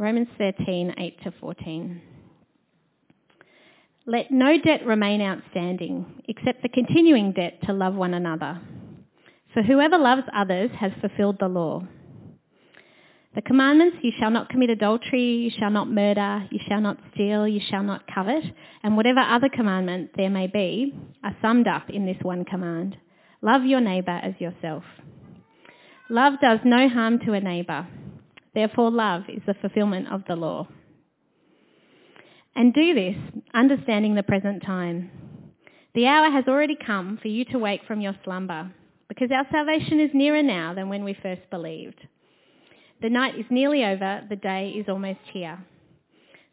Romans 13, 8 to 14. Let no debt remain outstanding except the continuing debt to love one another. For whoever loves others has fulfilled the law. The commandments, you shall not commit adultery, you shall not murder, you shall not steal, you shall not covet, and whatever other commandment there may be, are summed up in this one command. Love your neighbour as yourself. Love does no harm to a neighbour. Therefore love is the fulfilment of the law. And do this, understanding the present time. The hour has already come for you to wake from your slumber, because our salvation is nearer now than when we first believed. The night is nearly over, the day is almost here.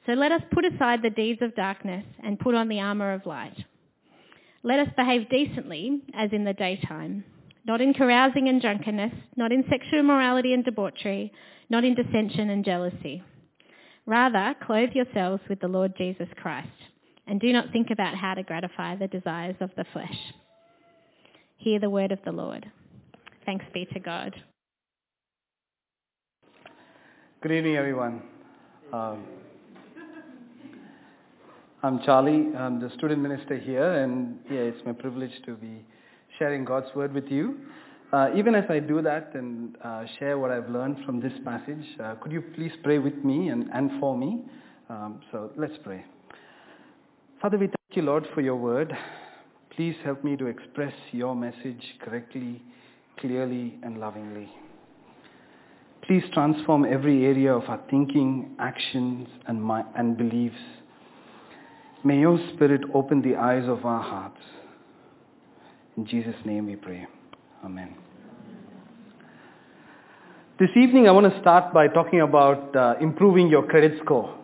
So let us put aside the deeds of darkness and put on the armour of light. Let us behave decently as in the daytime, not in carousing and drunkenness, not in sexual immorality and debauchery, not in dissension and jealousy. Rather, clothe yourselves with the Lord Jesus Christ, and do not think about how to gratify the desires of the flesh. Hear the word of the Lord. Thanks be to God. Good evening, everyone. Um, I'm Charlie. I'm the student minister here, and yeah, it's my privilege to be sharing God's word with you. Uh, even as I do that and uh, share what I've learned from this passage, uh, could you please pray with me and, and for me? Um, so let's pray. Father, we thank you, Lord, for your word. Please help me to express your message correctly, clearly, and lovingly. Please transform every area of our thinking, actions, and, my, and beliefs. May your Spirit open the eyes of our hearts. In Jesus' name we pray. Amen. This evening I want to start by talking about uh, improving your credit score.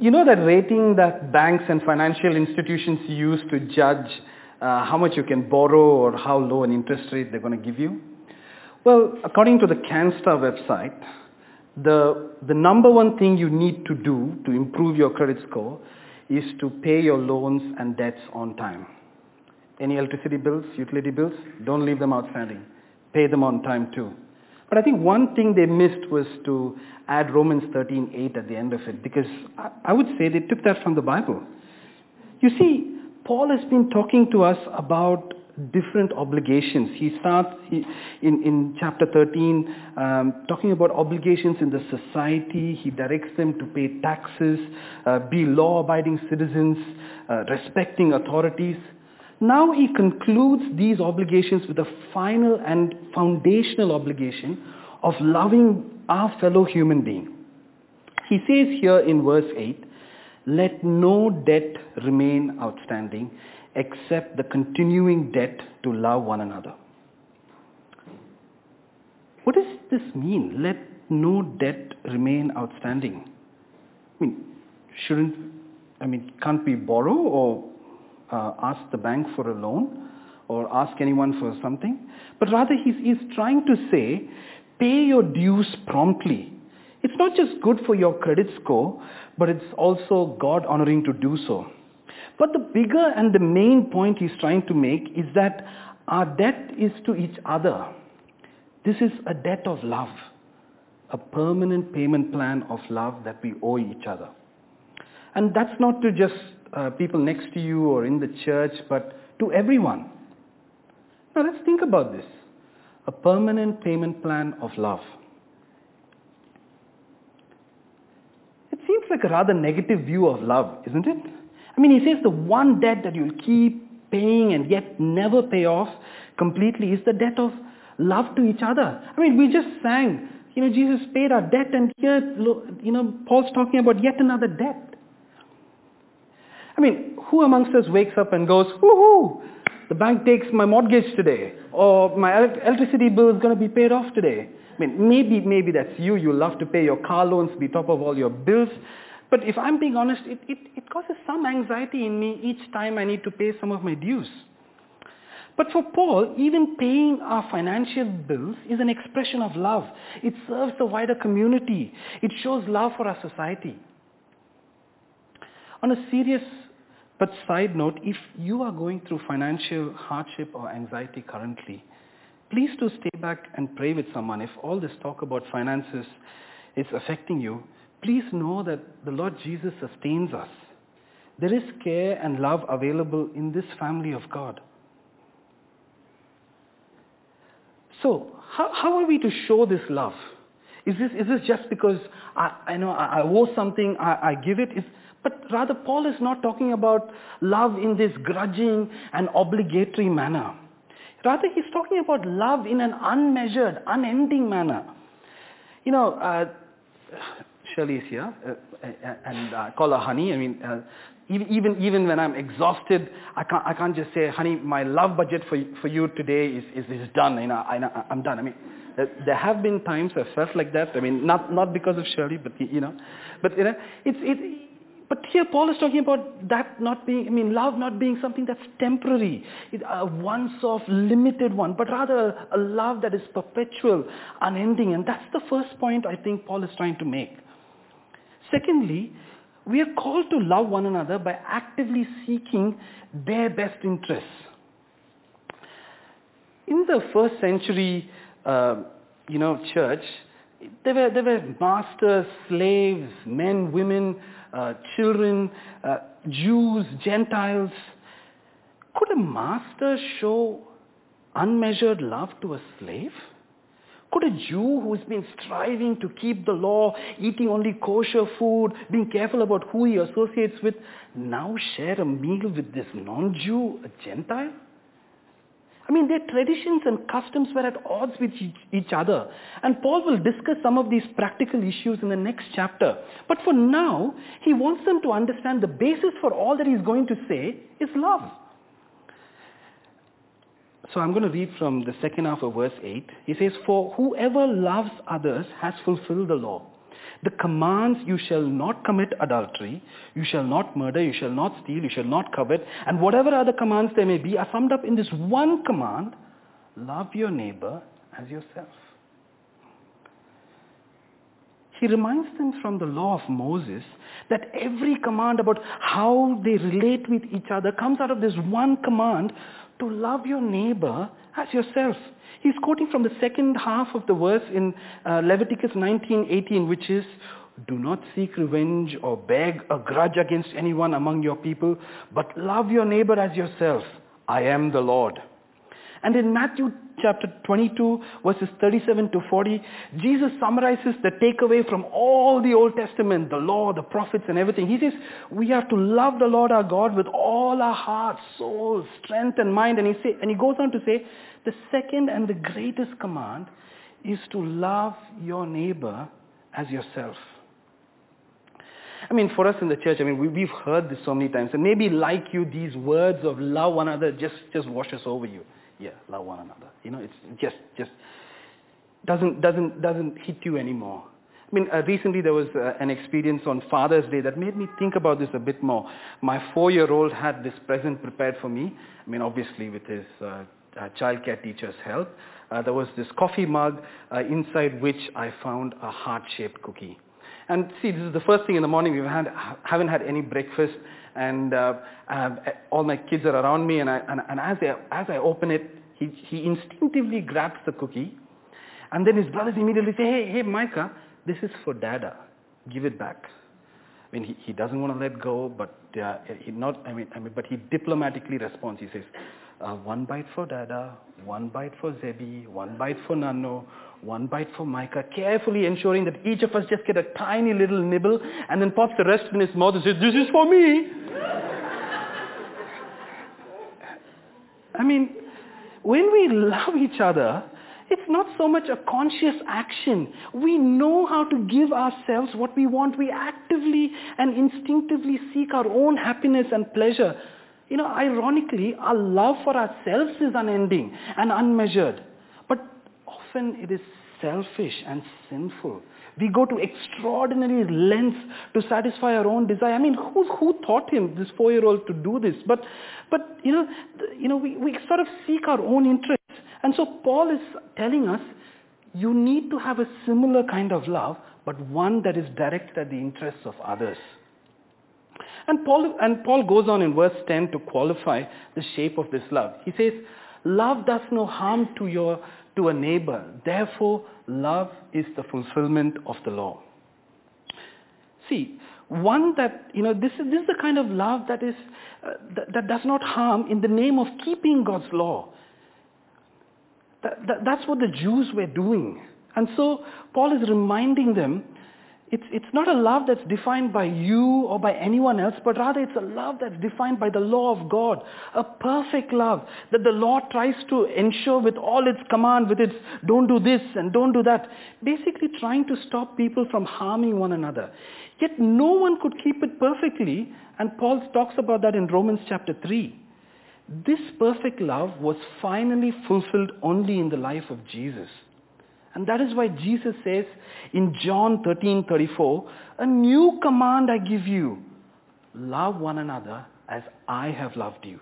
You know that rating that banks and financial institutions use to judge uh, how much you can borrow or how low an interest rate they're going to give you? Well, according to the CanStar website, the, the number one thing you need to do to improve your credit score is to pay your loans and debts on time. Any electricity bills, utility bills, don't leave them outstanding. Pay them on time too. But I think one thing they missed was to add Romans 13:8 at the end of it because I, would say they took that from the Bible. You see, Paul has been talking to us about different obligations. He starts in, in chapter 13 um, talking about obligations in the society. He directs them to pay taxes, uh, be law-abiding citizens, uh, respecting authorities. Now he concludes these obligations with a final and foundational obligation of loving our fellow human being. He says here in verse 8, let no debt remain outstanding except the continuing debt to love one another. What does this mean? Let no debt remain outstanding. I mean, shouldn't, I mean, can't we borrow or uh, ask the bank for a loan or ask anyone for something? But rather he's, he's trying to say, pay your dues promptly. It's not just good for your credit score, but it's also God honoring to do so. But the bigger and the main point he's trying to make is that our debt is to each other. This is a debt of love, a permanent payment plan of love that we owe each other. And that's not to just uh, people next to you or in the church, but to everyone. Now let's think about this. A permanent payment plan of love. It seems like a rather negative view of love, isn't it? I mean, he says the one debt that you'll keep paying and yet never pay off completely is the debt of love to each other. I mean, we just sang, you know, Jesus paid our debt and here, you know, Paul's talking about yet another debt. I mean, who amongst us wakes up and goes, woohoo, the bank takes my mortgage today or my electricity bill is going to be paid off today. I mean, maybe, maybe that's you. You love to pay your car loans, be top of all your bills. But if I'm being honest, it, it, it causes some anxiety in me each time I need to pay some of my dues. But for Paul, even paying our financial bills is an expression of love. It serves the wider community. It shows love for our society. On a serious but side note, if you are going through financial hardship or anxiety currently, please do stay back and pray with someone. If all this talk about finances is affecting you, please know that the Lord Jesus sustains us. There is care and love available in this family of God. So, how, how are we to show this love? Is this, is this just because I, I know I, I owe something, I, I give it? Is, but rather, Paul is not talking about love in this grudging and obligatory manner. Rather, he's talking about love in an unmeasured, unending manner. You know, uh, Shirley is here, uh, and I uh, call her honey. I mean, uh, even even when I'm exhausted, I can't I can't just say, honey, my love budget for for you today is is, is done. You know, I, I'm done. I mean, there have been times I felt like that. I mean, not not because of Shirley, but you know, but you know, it's it. But here Paul is talking about that not being, I mean, love not being something that's temporary, a once-off, limited one, but rather a love that is perpetual, unending. And that's the first point I think Paul is trying to make. Secondly, we are called to love one another by actively seeking their best interests. In the first century, uh, you know, church, there were, there were masters, slaves, men, women, uh, children, uh, Jews, Gentiles. Could a master show unmeasured love to a slave? Could a Jew who's been striving to keep the law, eating only kosher food, being careful about who he associates with, now share a meal with this non-Jew, a Gentile? I mean, their traditions and customs were at odds with each other. And Paul will discuss some of these practical issues in the next chapter. But for now, he wants them to understand the basis for all that he's going to say is love. So I'm going to read from the second half of verse 8. He says, For whoever loves others has fulfilled the law. The commands, you shall not commit adultery, you shall not murder, you shall not steal, you shall not covet, and whatever other commands there may be are summed up in this one command, love your neighbor as yourself. He reminds them from the law of Moses that every command about how they relate with each other comes out of this one command to love your neighbor as yourself. He's quoting from the second half of the verse in uh, Leviticus 19:18, which is, "Do not seek revenge or beg a grudge against anyone among your people, but love your neighbor as yourself. I am the Lord." And in Matthew chapter 22, verses 37 to 40, Jesus summarizes the takeaway from all the Old Testament, the law, the prophets, and everything. He says, we are to love the Lord our God with all our heart, soul, strength, and mind. And he, say, and he goes on to say, the second and the greatest command is to love your neighbor as yourself. I mean, for us in the church, I mean, we, have heard this so many times, and maybe like you, these words of love one another just, just washes over you yeah, love one another. You know, it's just just doesn't doesn't doesn't hit you anymore. I mean, uh, recently there was uh, an experience on Father's Day that made me think about this a bit more. My four-year-old had this present prepared for me. I mean, obviously with his uh, uh, childcare teacher's help. Uh, there was this coffee mug uh, inside which I found a heart-shaped cookie. And see, this is the first thing in the morning. We had, haven't had any breakfast and uh, uh, all my kids are around me, and, I, and, and as, I, as I open it, he, he instinctively grabs the cookie, and then his brothers immediately say, hey, hey, Micah, this is for Dada. Give it back. I mean, he, he doesn't want to let go, but uh, he not. I mean, I mean, but he diplomatically responds. He says, uh, "One bite for Dada, one bite for Zebi, one bite for Nano, one bite for Micah, carefully ensuring that each of us just get a tiny little nibble and then pops the rest in his mouth and says, this is for me. I mean, when we love each other, it's not so much a conscious action. We know how to give ourselves what we want. We actively and instinctively seek our own happiness and pleasure. You know, ironically, our love for ourselves is unending and unmeasured But often it is selfish and sinful. We go to extraordinary lengths to satisfy our own desire. I mean, who, who taught him, this four-year-old, to do this? But, but you know, you know we, we sort of seek our own interests. And so Paul is telling us, you need to have a similar kind of love, but one that is directed at the interests of others. And Paul, and Paul goes on in verse 10 to qualify the shape of this love. He says, love does no harm to your to a neighbor. Therefore, love is the fulfillment of the law. See, one that, you know, this is, this is the kind of love that is, uh, that, that does not harm in the name of keeping God's law. That, that, that's what the Jews were doing. And so Paul is reminding them it's, it's not a love that's defined by you or by anyone else, but rather it's a love that's defined by the law of God. A perfect love that the law tries to ensure with all its command, with its don't do this and don't do that. Basically trying to stop people from harming one another. Yet no one could keep it perfectly, and Paul talks about that in Romans chapter 3. This perfect love was finally fulfilled only in the life of Jesus. And that is why Jesus says in John 13:34, "A new command I give you: love one another as I have loved you."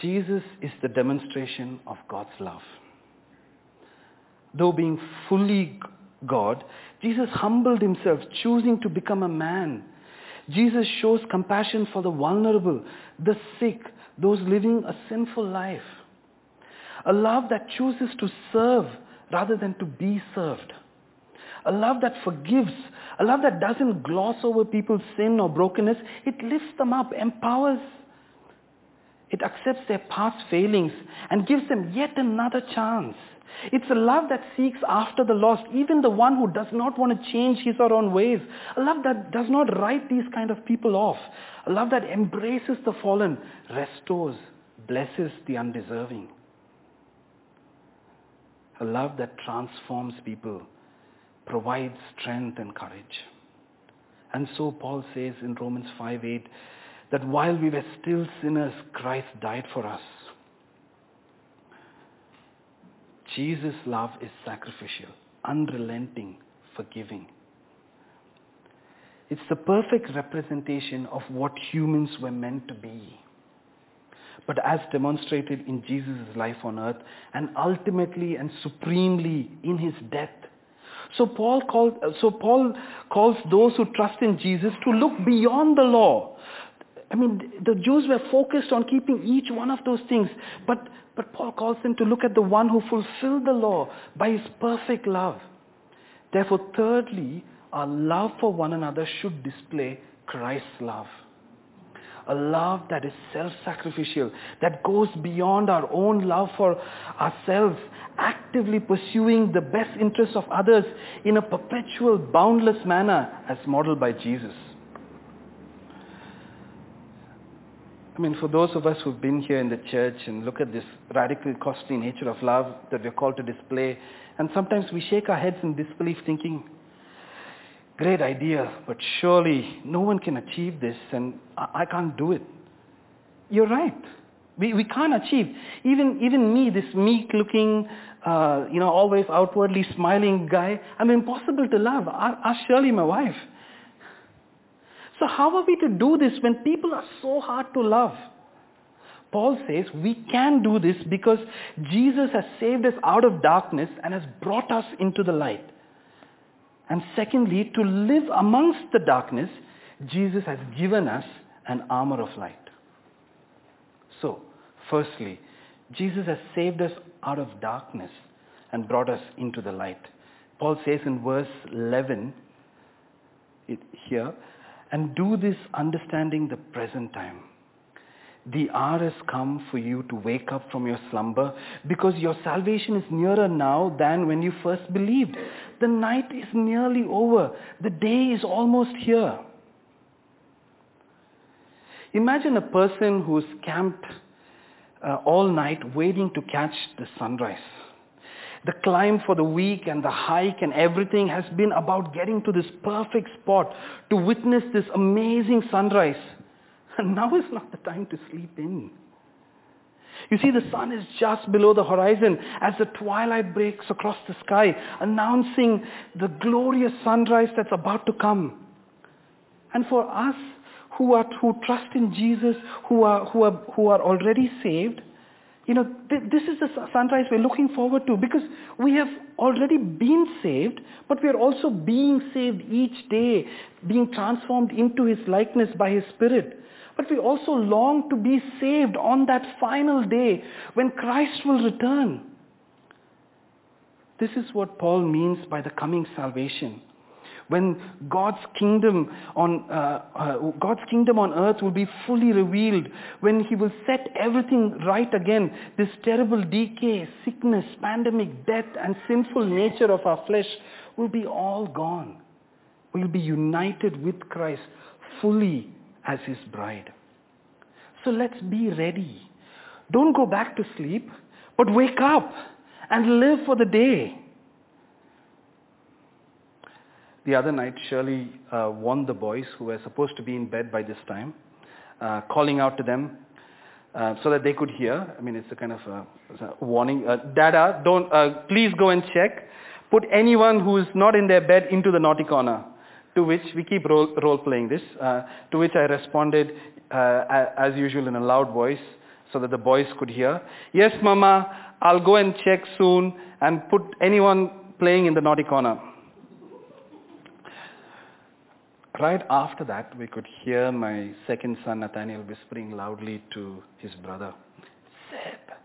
Jesus is the demonstration of God's love. Though being fully God, Jesus humbled himself, choosing to become a man. Jesus shows compassion for the vulnerable, the sick, those living a sinful life. A love that chooses to serve rather than to be served. A love that forgives. A love that doesn't gloss over people's sin or brokenness. It lifts them up, empowers. It accepts their past failings and gives them yet another chance. It's a love that seeks after the lost, even the one who does not want to change his or her own ways. A love that does not write these kind of people off. A love that embraces the fallen, restores, blesses the undeserving a love that transforms people, provides strength and courage. And so Paul says in Romans 5:8 that while we were still sinners, Christ died for us. Jesus' love is sacrificial, unrelenting, forgiving. It's the perfect representation of what humans were meant to be but as demonstrated in Jesus' life on earth and ultimately and supremely in his death. So Paul, called, so Paul calls those who trust in Jesus to look beyond the law. I mean, the Jews were focused on keeping each one of those things, but, but Paul calls them to look at the one who fulfilled the law by his perfect love. Therefore, thirdly, our love for one another should display Christ's love a love that is self-sacrificial, that goes beyond our own love for ourselves, actively pursuing the best interests of others in a perpetual, boundless manner as modeled by Jesus. I mean, for those of us who've been here in the church and look at this radical, costly nature of love that we're called to display, and sometimes we shake our heads in disbelief thinking, Great idea, but surely no one can achieve this and I, I can't do it. You're right. We, we can't achieve. Even, even me, this meek looking, uh, you know, always outwardly smiling guy, I'm impossible to love. Ask Shirley, my wife. So how are we to do this when people are so hard to love? Paul says we can do this because Jesus has saved us out of darkness and has brought us into the light. And secondly, to live amongst the darkness, Jesus has given us an armor of light. So, firstly, Jesus has saved us out of darkness and brought us into the light. Paul says in verse 11 here, and do this understanding the present time. The hour has come for you to wake up from your slumber because your salvation is nearer now than when you first believed. The night is nearly over. The day is almost here. Imagine a person who's camped uh, all night waiting to catch the sunrise. The climb for the week and the hike and everything has been about getting to this perfect spot to witness this amazing sunrise. And now is not the time to sleep in. You see, the sun is just below the horizon as the twilight breaks across the sky, announcing the glorious sunrise that's about to come. And for us who, are, who trust in Jesus, who are, who, are, who are already saved, you know, th- this is the sunrise we're looking forward to because we have already been saved, but we are also being saved each day, being transformed into His likeness by His Spirit. But we also long to be saved on that final day when Christ will return. This is what Paul means by the coming salvation. When God's kingdom on uh, uh, God's kingdom on earth will be fully revealed, when He will set everything right again, this terrible decay, sickness, pandemic, death, and sinful nature of our flesh will be all gone. We'll be united with Christ fully as His bride. So let's be ready. Don't go back to sleep, but wake up and live for the day. The other night, Shirley uh, warned the boys who were supposed to be in bed by this time, uh, calling out to them uh, so that they could hear. I mean, it's a kind of a, a warning. Uh, Dada, don't, uh, please go and check. Put anyone who is not in their bed into the naughty corner. To which we keep role, role playing this. Uh, to which I responded, as usual, in a loud voice, so that the boys could hear. Yes, Mama, I'll go and check soon and put anyone playing in the naughty corner. Right after that, we could hear my second son Nathaniel whispering loudly to his brother, Seb,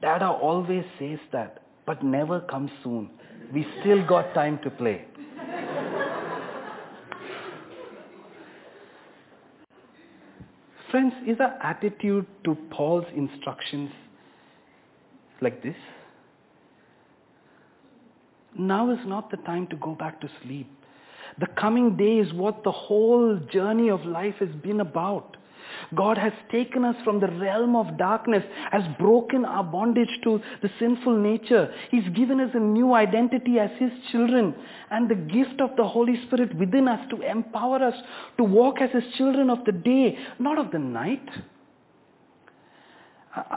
Dada always says that, but never comes soon. We still got time to play. Friends, is our attitude to Paul's instructions like this? Now is not the time to go back to sleep. The coming day is what the whole journey of life has been about. God has taken us from the realm of darkness, has broken our bondage to the sinful nature. He's given us a new identity as His children and the gift of the Holy Spirit within us to empower us to walk as His children of the day, not of the night.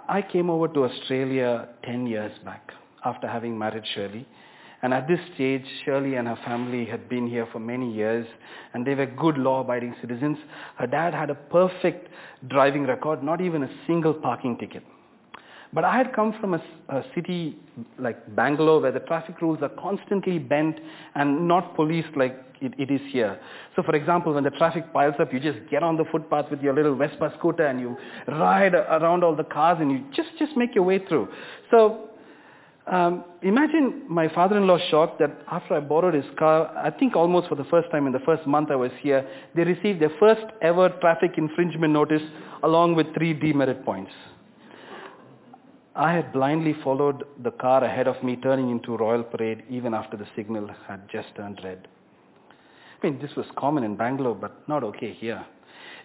I came over to Australia 10 years back after having married Shirley. And at this stage, Shirley and her family had been here for many years, and they were good law-abiding citizens. Her dad had a perfect driving record, not even a single parking ticket. But I had come from a, a, city like Bangalore where the traffic rules are constantly bent and not policed like it, it is here. So for example, when the traffic piles up, you just get on the footpath with your little Vespa scooter and you ride around all the cars and you just, just make your way through. So um, imagine my father-in-law shocked that after I borrowed his car, I think almost for the first time in the first month I was here, they received their first ever traffic infringement notice along with three demerit points. I had blindly followed the car ahead of me turning into Royal Parade even after the signal had just turned red. I mean, this was common in Bangalore, but not okay here.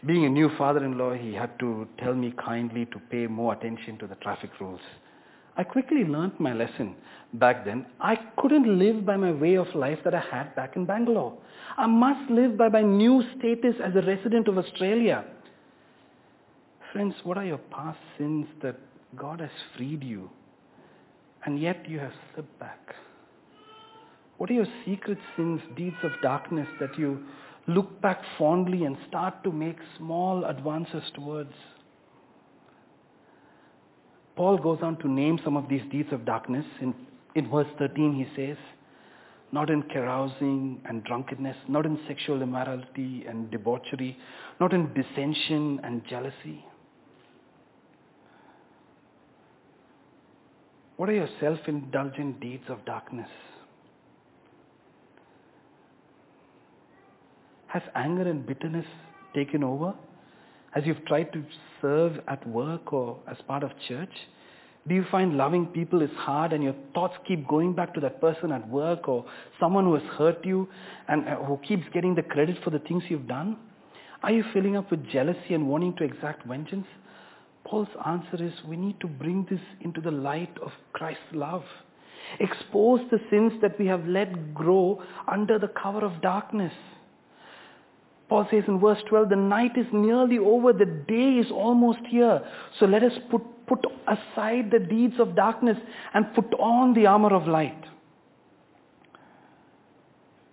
Being a new father-in-law, he had to tell me kindly to pay more attention to the traffic rules. I quickly learned my lesson back then. I couldn't live by my way of life that I had back in Bangalore. I must live by my new status as a resident of Australia. Friends, what are your past sins that God has freed you and yet you have slipped back? What are your secret sins, deeds of darkness that you look back fondly and start to make small advances towards? Paul goes on to name some of these deeds of darkness. In, in verse 13 he says, not in carousing and drunkenness, not in sexual immorality and debauchery, not in dissension and jealousy. What are your self-indulgent deeds of darkness? Has anger and bitterness taken over? As you've tried to serve at work or as part of church? Do you find loving people is hard and your thoughts keep going back to that person at work or someone who has hurt you and uh, who keeps getting the credit for the things you've done? Are you filling up with jealousy and wanting to exact vengeance? Paul's answer is we need to bring this into the light of Christ's love. Expose the sins that we have let grow under the cover of darkness. Paul says in verse 12, the night is nearly over, the day is almost here. So let us put, put aside the deeds of darkness and put on the armor of light.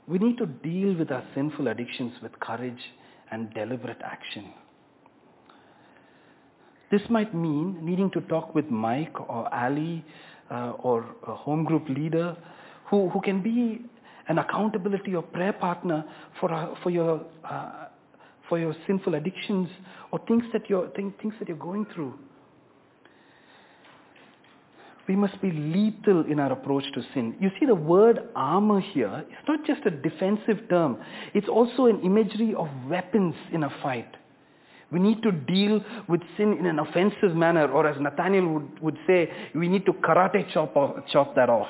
We need to deal with our sinful addictions with courage and deliberate action. This might mean needing to talk with Mike or Ali uh, or a home group leader who, who can be an accountability or prayer partner for, uh, for, your, uh, for your sinful addictions or things that, you're, things that you're going through. we must be lethal in our approach to sin. You see, the word armor here is not just a defensive term, it's also an imagery of weapons in a fight. We need to deal with sin in an offensive manner, or as Nathaniel would, would say, we need to karate chop, off, chop that off.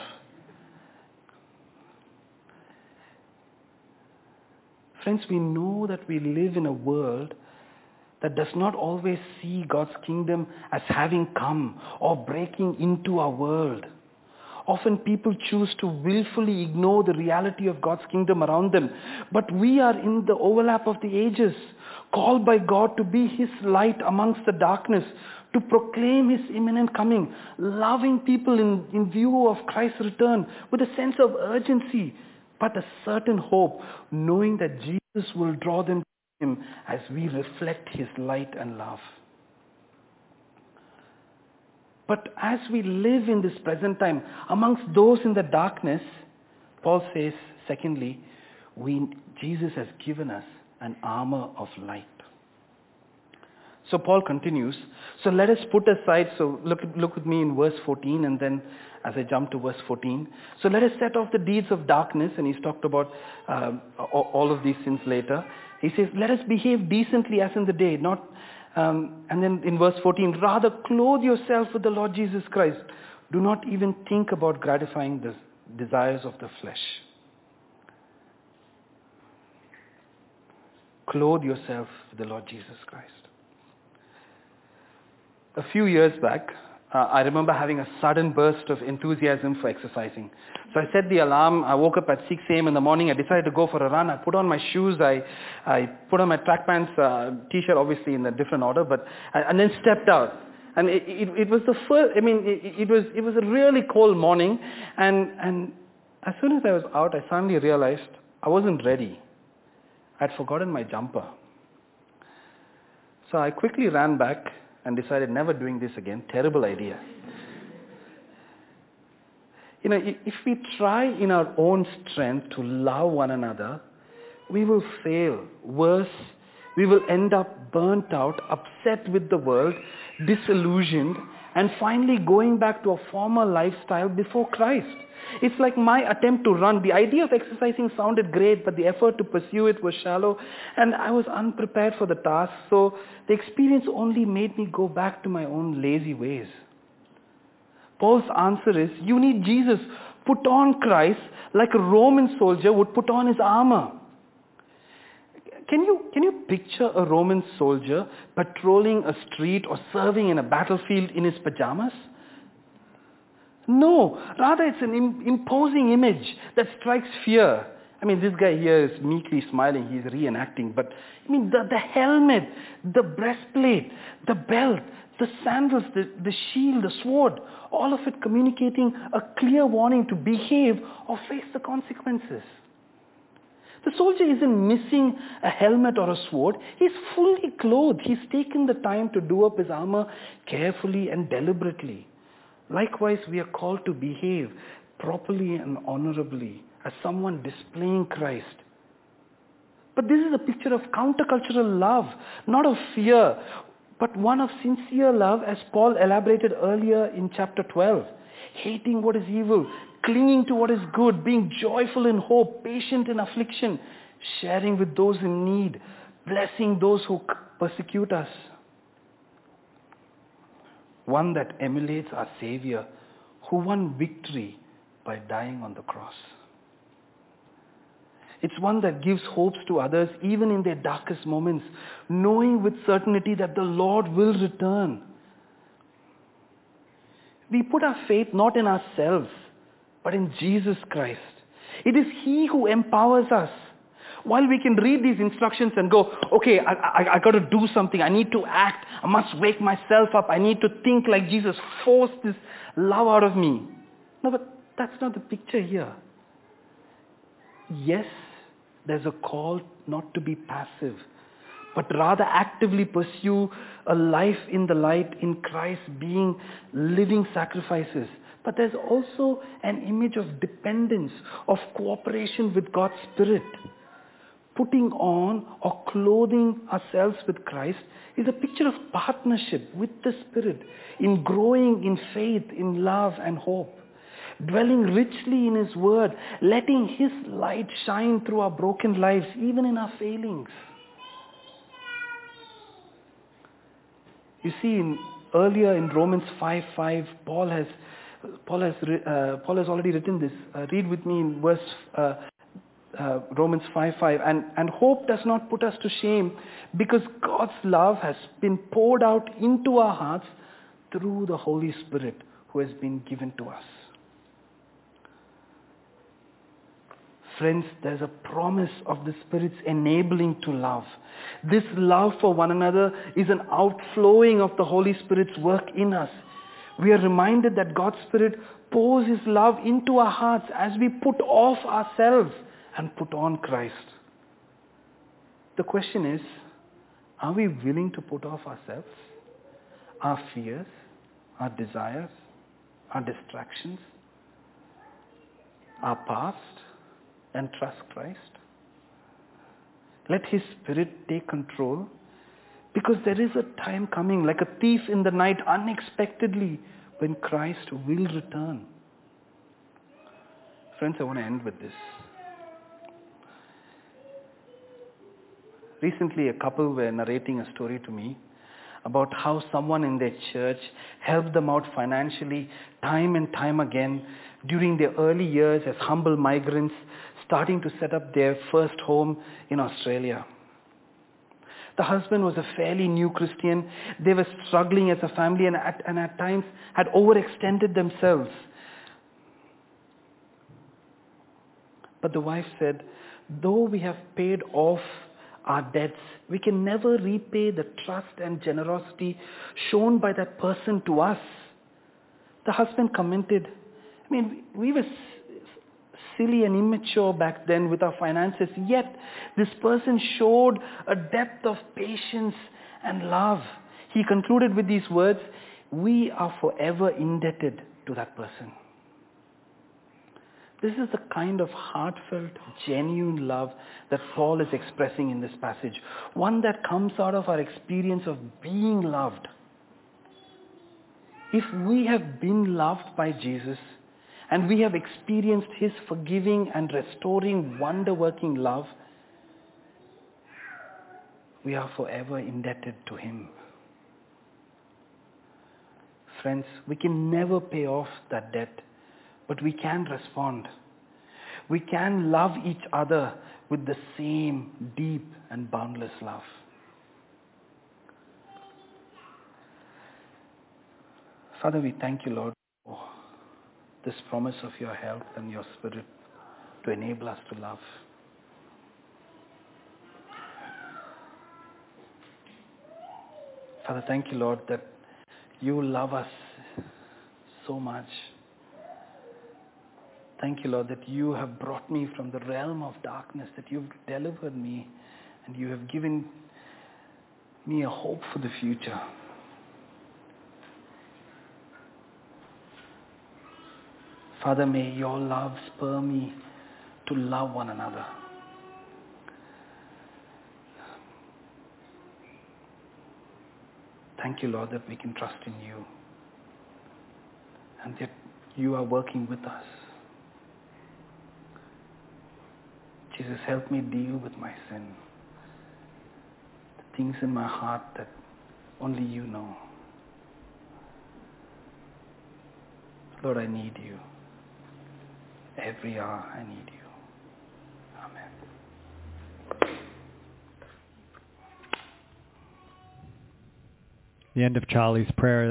Friends, we know that we live in a world that does not always see God's kingdom as having come or breaking into our world. Often people choose to willfully ignore the reality of God's kingdom around them. But we are in the overlap of the ages, called by God to be His light amongst the darkness, to proclaim His imminent coming, loving people in, in view of Christ's return with a sense of urgency, but a certain hope, knowing that Jesus will draw them to Him as we reflect His light and love. But as we live in this present time, amongst those in the darkness, Paul says, secondly, we, Jesus has given us an armor of light. So Paul continues, so let us put aside, so look, look with me in verse 14 and then as I jump to verse 14. So let us set off the deeds of darkness, and he's talked about um, all of these sins later. He says, let us behave decently as in the day, not, um, and then in verse 14, rather clothe yourself with the Lord Jesus Christ. Do not even think about gratifying the desires of the flesh. Clothe yourself with the Lord Jesus Christ. A few years back, uh, I remember having a sudden burst of enthusiasm for exercising. So I set the alarm. I woke up at 6 a.m. in the morning. I decided to go for a run. I put on my shoes. I, I put on my track pants, uh, t-shirt obviously in a different order, but, and then stepped out. And it, it, it was the first, I mean, it, it, was, it was a really cold morning. And, and as soon as I was out, I suddenly realized I wasn't ready. I'd forgotten my jumper. So I quickly ran back and decided never doing this again. Terrible idea. You know, if we try in our own strength to love one another, we will fail. Worse, we will end up burnt out, upset with the world, disillusioned, and finally going back to a former lifestyle before Christ. It's like my attempt to run. The idea of exercising sounded great, but the effort to pursue it was shallow, and I was unprepared for the task, so the experience only made me go back to my own lazy ways. Paul's answer is, you need Jesus. Put on Christ like a Roman soldier would put on his armor. Can you, can you picture a Roman soldier patrolling a street or serving in a battlefield in his pajamas? No, rather it's an imposing image that strikes fear. I mean, this guy here is meekly smiling. He's reenacting. But, I mean, the, the helmet, the breastplate, the belt, the sandals, the, the shield, the sword, all of it communicating a clear warning to behave or face the consequences. The soldier isn't missing a helmet or a sword. He's fully clothed. He's taken the time to do up his armor carefully and deliberately. Likewise, we are called to behave properly and honorably as someone displaying Christ. But this is a picture of countercultural love, not of fear, but one of sincere love as Paul elaborated earlier in chapter 12. Hating what is evil, clinging to what is good, being joyful in hope, patient in affliction, sharing with those in need, blessing those who persecute us one that emulates our Savior who won victory by dying on the cross. It's one that gives hopes to others even in their darkest moments, knowing with certainty that the Lord will return. We put our faith not in ourselves, but in Jesus Christ. It is He who empowers us while we can read these instructions and go, okay, I, I, I got to do something. I need to act. I must wake myself up. I need to think like Jesus. Force this love out of me. No, but that's not the picture here. Yes, there's a call not to be passive, but rather actively pursue a life in the light in Christ being living sacrifices. But there's also an image of dependence, of cooperation with God's Spirit putting on or clothing ourselves with Christ is a picture of partnership with the Spirit in growing in faith, in love and hope, dwelling richly in His Word, letting His light shine through our broken lives, even in our failings. You see, in, earlier in Romans 5.5, 5, Paul has, Paul has, uh, Paul has already written this. Uh, read with me in verse uh, uh, Romans 5 5. And, and hope does not put us to shame because God's love has been poured out into our hearts through the Holy Spirit who has been given to us. Friends, there's a promise of the Spirit's enabling to love. This love for one another is an outflowing of the Holy Spirit's work in us. We are reminded that God's Spirit pours His love into our hearts as we put off ourselves and put on Christ. The question is, are we willing to put off ourselves, our fears, our desires, our distractions, our past, and trust Christ? Let His Spirit take control because there is a time coming like a thief in the night unexpectedly when Christ will return. Friends, I want to end with this. Recently, a couple were narrating a story to me about how someone in their church helped them out financially time and time again during their early years as humble migrants starting to set up their first home in Australia. The husband was a fairly new Christian. They were struggling as a family and at, and at times had overextended themselves. But the wife said, though we have paid off our debts, we can never repay the trust and generosity shown by that person to us. The husband commented, I mean, we were silly and immature back then with our finances, yet this person showed a depth of patience and love. He concluded with these words, we are forever indebted to that person. This is the kind of heartfelt, genuine love that Paul is expressing in this passage. One that comes out of our experience of being loved. If we have been loved by Jesus and we have experienced his forgiving and restoring, wonder-working love, we are forever indebted to him. Friends, we can never pay off that debt but we can respond. We can love each other with the same deep and boundless love. Father, we thank you, Lord, this promise of your help and your spirit to enable us to love. Father, thank you, Lord, that you love us so much Thank you, Lord, that you have brought me from the realm of darkness, that you've delivered me, and you have given me a hope for the future. Father, may your love spur me to love one another. Thank you, Lord, that we can trust in you and that you are working with us. Jesus, help me deal with my sin. The things in my heart that only you know. Lord, I need you. Every hour I need you. Amen. The end of Charlie's prayer